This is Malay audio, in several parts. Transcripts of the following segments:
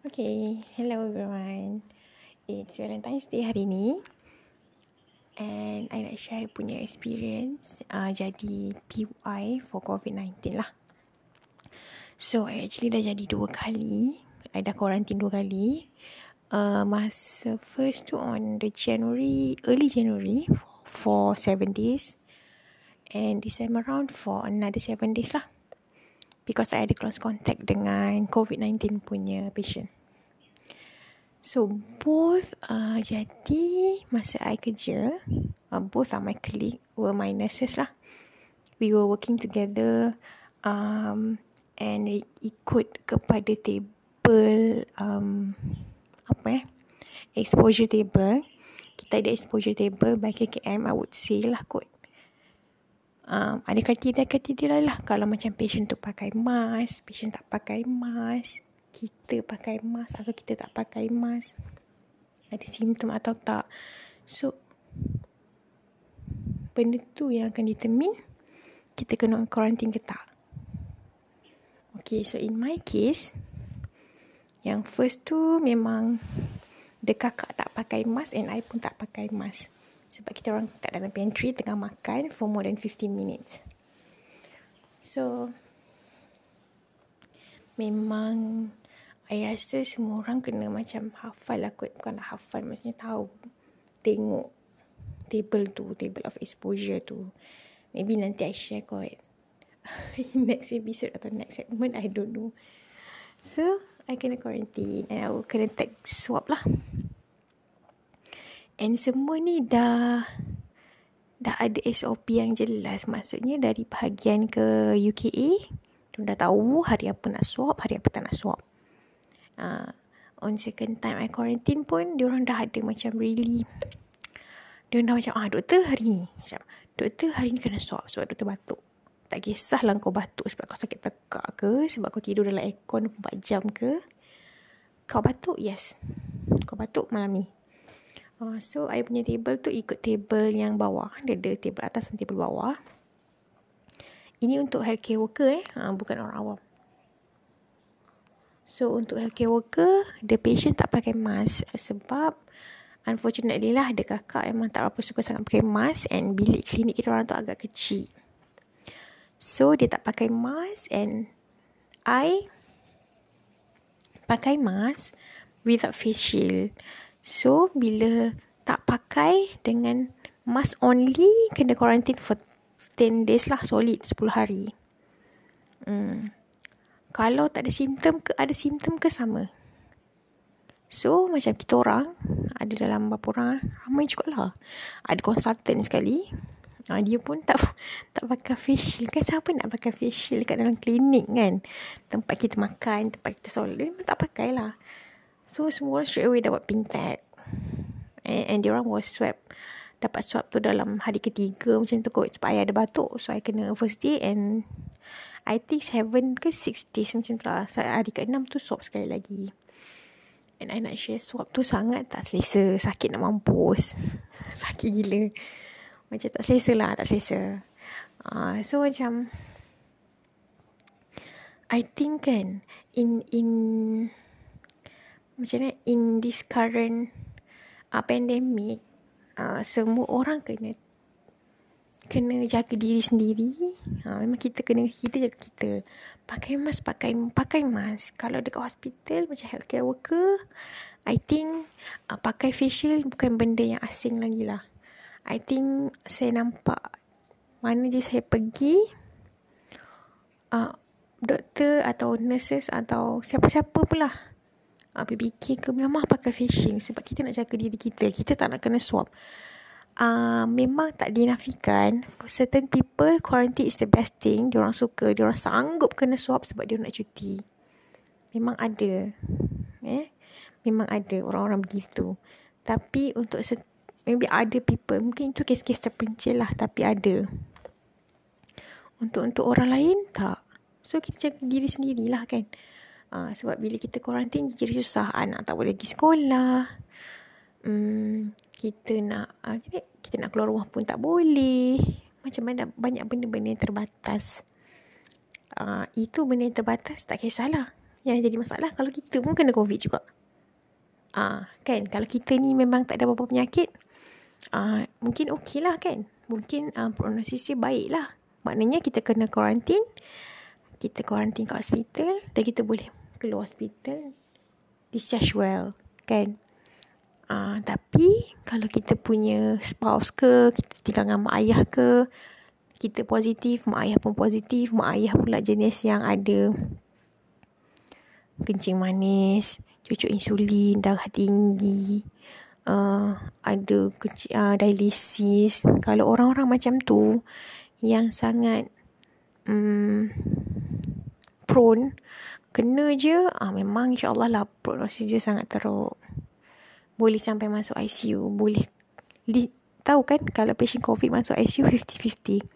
Okay, hello everyone. It's Valentine's Day hari ni. And I nak share punya experience uh, jadi PUI for COVID-19 lah. So, I actually dah jadi dua kali. I dah quarantine dua kali. Uh, masa first tu on the January, early January for seven days. And this time around for another seven days lah because I ada close contact dengan COVID-19 punya patient. So, both uh, jadi masa I kerja, uh, both are my colleague were my nurses lah. We were working together um, and ikut kepada table um, apa eh? Exposure table. Kita ada exposure table by KKM, I would say lah kot um, ada kriteria-kriteria lah kalau macam patient tu pakai mask, patient tak pakai mask, kita pakai mask atau kita tak pakai mask, ada simptom atau tak. So, benda tu yang akan determine kita kena quarantine ke tak. Okay, so in my case, yang first tu memang the kakak tak pakai mask and I pun tak pakai mask. Sebab kita orang kat dalam pantry tengah makan for more than 15 minutes. So, memang I rasa semua orang kena macam hafal lah kot. Bukan lah hafal, maksudnya tahu. Tengok table tu, table of exposure tu. Maybe nanti I share kot. next episode atau next segment, I don't know. So, I kena quarantine and I will kena take swab lah. And semua ni dah dah ada SOP yang jelas. Maksudnya dari bahagian ke UKA, dia dah tahu hari apa nak swab, hari apa tak nak swab. Uh, on second time I quarantine pun, dia orang dah ada macam really dia dah macam, ah doktor hari ni. Macam, doktor hari ni kena swab sebab doktor batuk. Tak kisahlah kau batuk sebab kau sakit tekak ke, sebab kau tidur dalam aircon 24 jam ke. Kau batuk, yes. Kau batuk malam ni. Uh, so, I punya table tu ikut table yang bawah. Dia ada table atas dan table bawah. Ini untuk healthcare worker eh. Uh, bukan orang awam. So, untuk healthcare worker, the patient tak pakai mask. Sebab, unfortunately lah, ada kakak memang tak berapa suka sangat pakai mask. And bilik klinik kita orang tu agak kecil. So, dia tak pakai mask. And I pakai mask without face shield. So, bila tak pakai dengan mask only, kena quarantine for 10 days lah, solid 10 hari. Hmm. Kalau tak ada simptom ke, ada simptom ke sama. So, macam kita orang, ada dalam berapa orang, ramai juga lah. Ada konsultan sekali, Ha, dia pun tak tak pakai facial kan siapa nak pakai facial kat dalam klinik kan tempat kita makan tempat kita solat memang tak pakai lah So semua orang straight away dapat pink tag. And, and dia orang was swab. Dapat swab tu dalam hari ketiga macam tu kot. Sebab I ada batuk. So I kena first day and I think seven ke six days macam tu lah. Hari ke enam tu swab sekali lagi. And I nak share swab tu sangat tak selesa. Sakit nak mampus. Sakit gila. Macam tak selesa lah. Tak selesa. Uh, so macam... I think kan... In... in macam mana in this current uh, pandemic uh, semua orang kena kena jaga diri sendiri. Uh, memang kita kena kita jaga kita. Pakai mask pakai pakai mask. Kalau dekat hospital macam healthcare worker I think uh, pakai facial bukan benda yang asing lagi lah. I think saya nampak mana je saya pergi uh, doktor atau nurses atau siapa-siapa pula uh, PPK ke memang pakai facial sebab kita nak jaga diri kita. Kita tak nak kena swab. Uh, memang tak dinafikan. Certain people quarantine is the best thing. Diorang suka. Diorang sanggup kena swab sebab dia nak cuti. Memang ada. Eh? Memang ada orang-orang begitu. Tapi untuk set, maybe ada people mungkin itu kes-kes terpencil lah tapi ada. Untuk untuk orang lain tak. So kita jaga diri sendirilah kan Uh, sebab bila kita kuarantin jadi susah. Anak tak boleh pergi sekolah. Um, kita nak uh, kita nak keluar rumah pun tak boleh. Macam mana banyak benda-benda yang terbatas. Uh, itu benda yang terbatas tak kisahlah. yang jadi masalah kalau kita pun kena COVID juga. Ah, kan kalau kita ni memang tak ada apa-apa penyakit, ah mungkin okey lah kan. Mungkin uh, prognosisnya baik lah. Maknanya kita kena kuarantin. Kita kuarantin kat hospital. Dan kita boleh keluar hospital. Discharge well. Kan? Uh, tapi kalau kita punya spouse ke, kita tinggal dengan mak ayah ke, kita positif, mak ayah pun positif, mak ayah pula jenis yang ada kencing manis, cucuk insulin, darah tinggi, uh, ada uh, dialisis. Kalau orang-orang macam tu yang sangat um, prone, kena je, uh, memang insyaAllah lah prognosis dia sangat teruk. Boleh sampai masuk ICU, boleh li- tahu kan kalau patient COVID masuk ICU 50-50.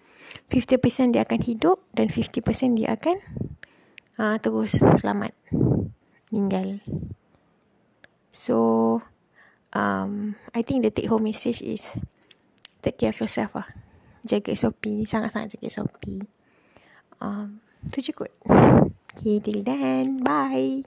50% dia akan hidup dan 50% dia akan uh, terus selamat meninggal. So, um, I think the take home message is take care of yourself lah. Jaga SOP. Sangat-sangat jaga SOP. Um, tu je kot. Okay, till then. Bye.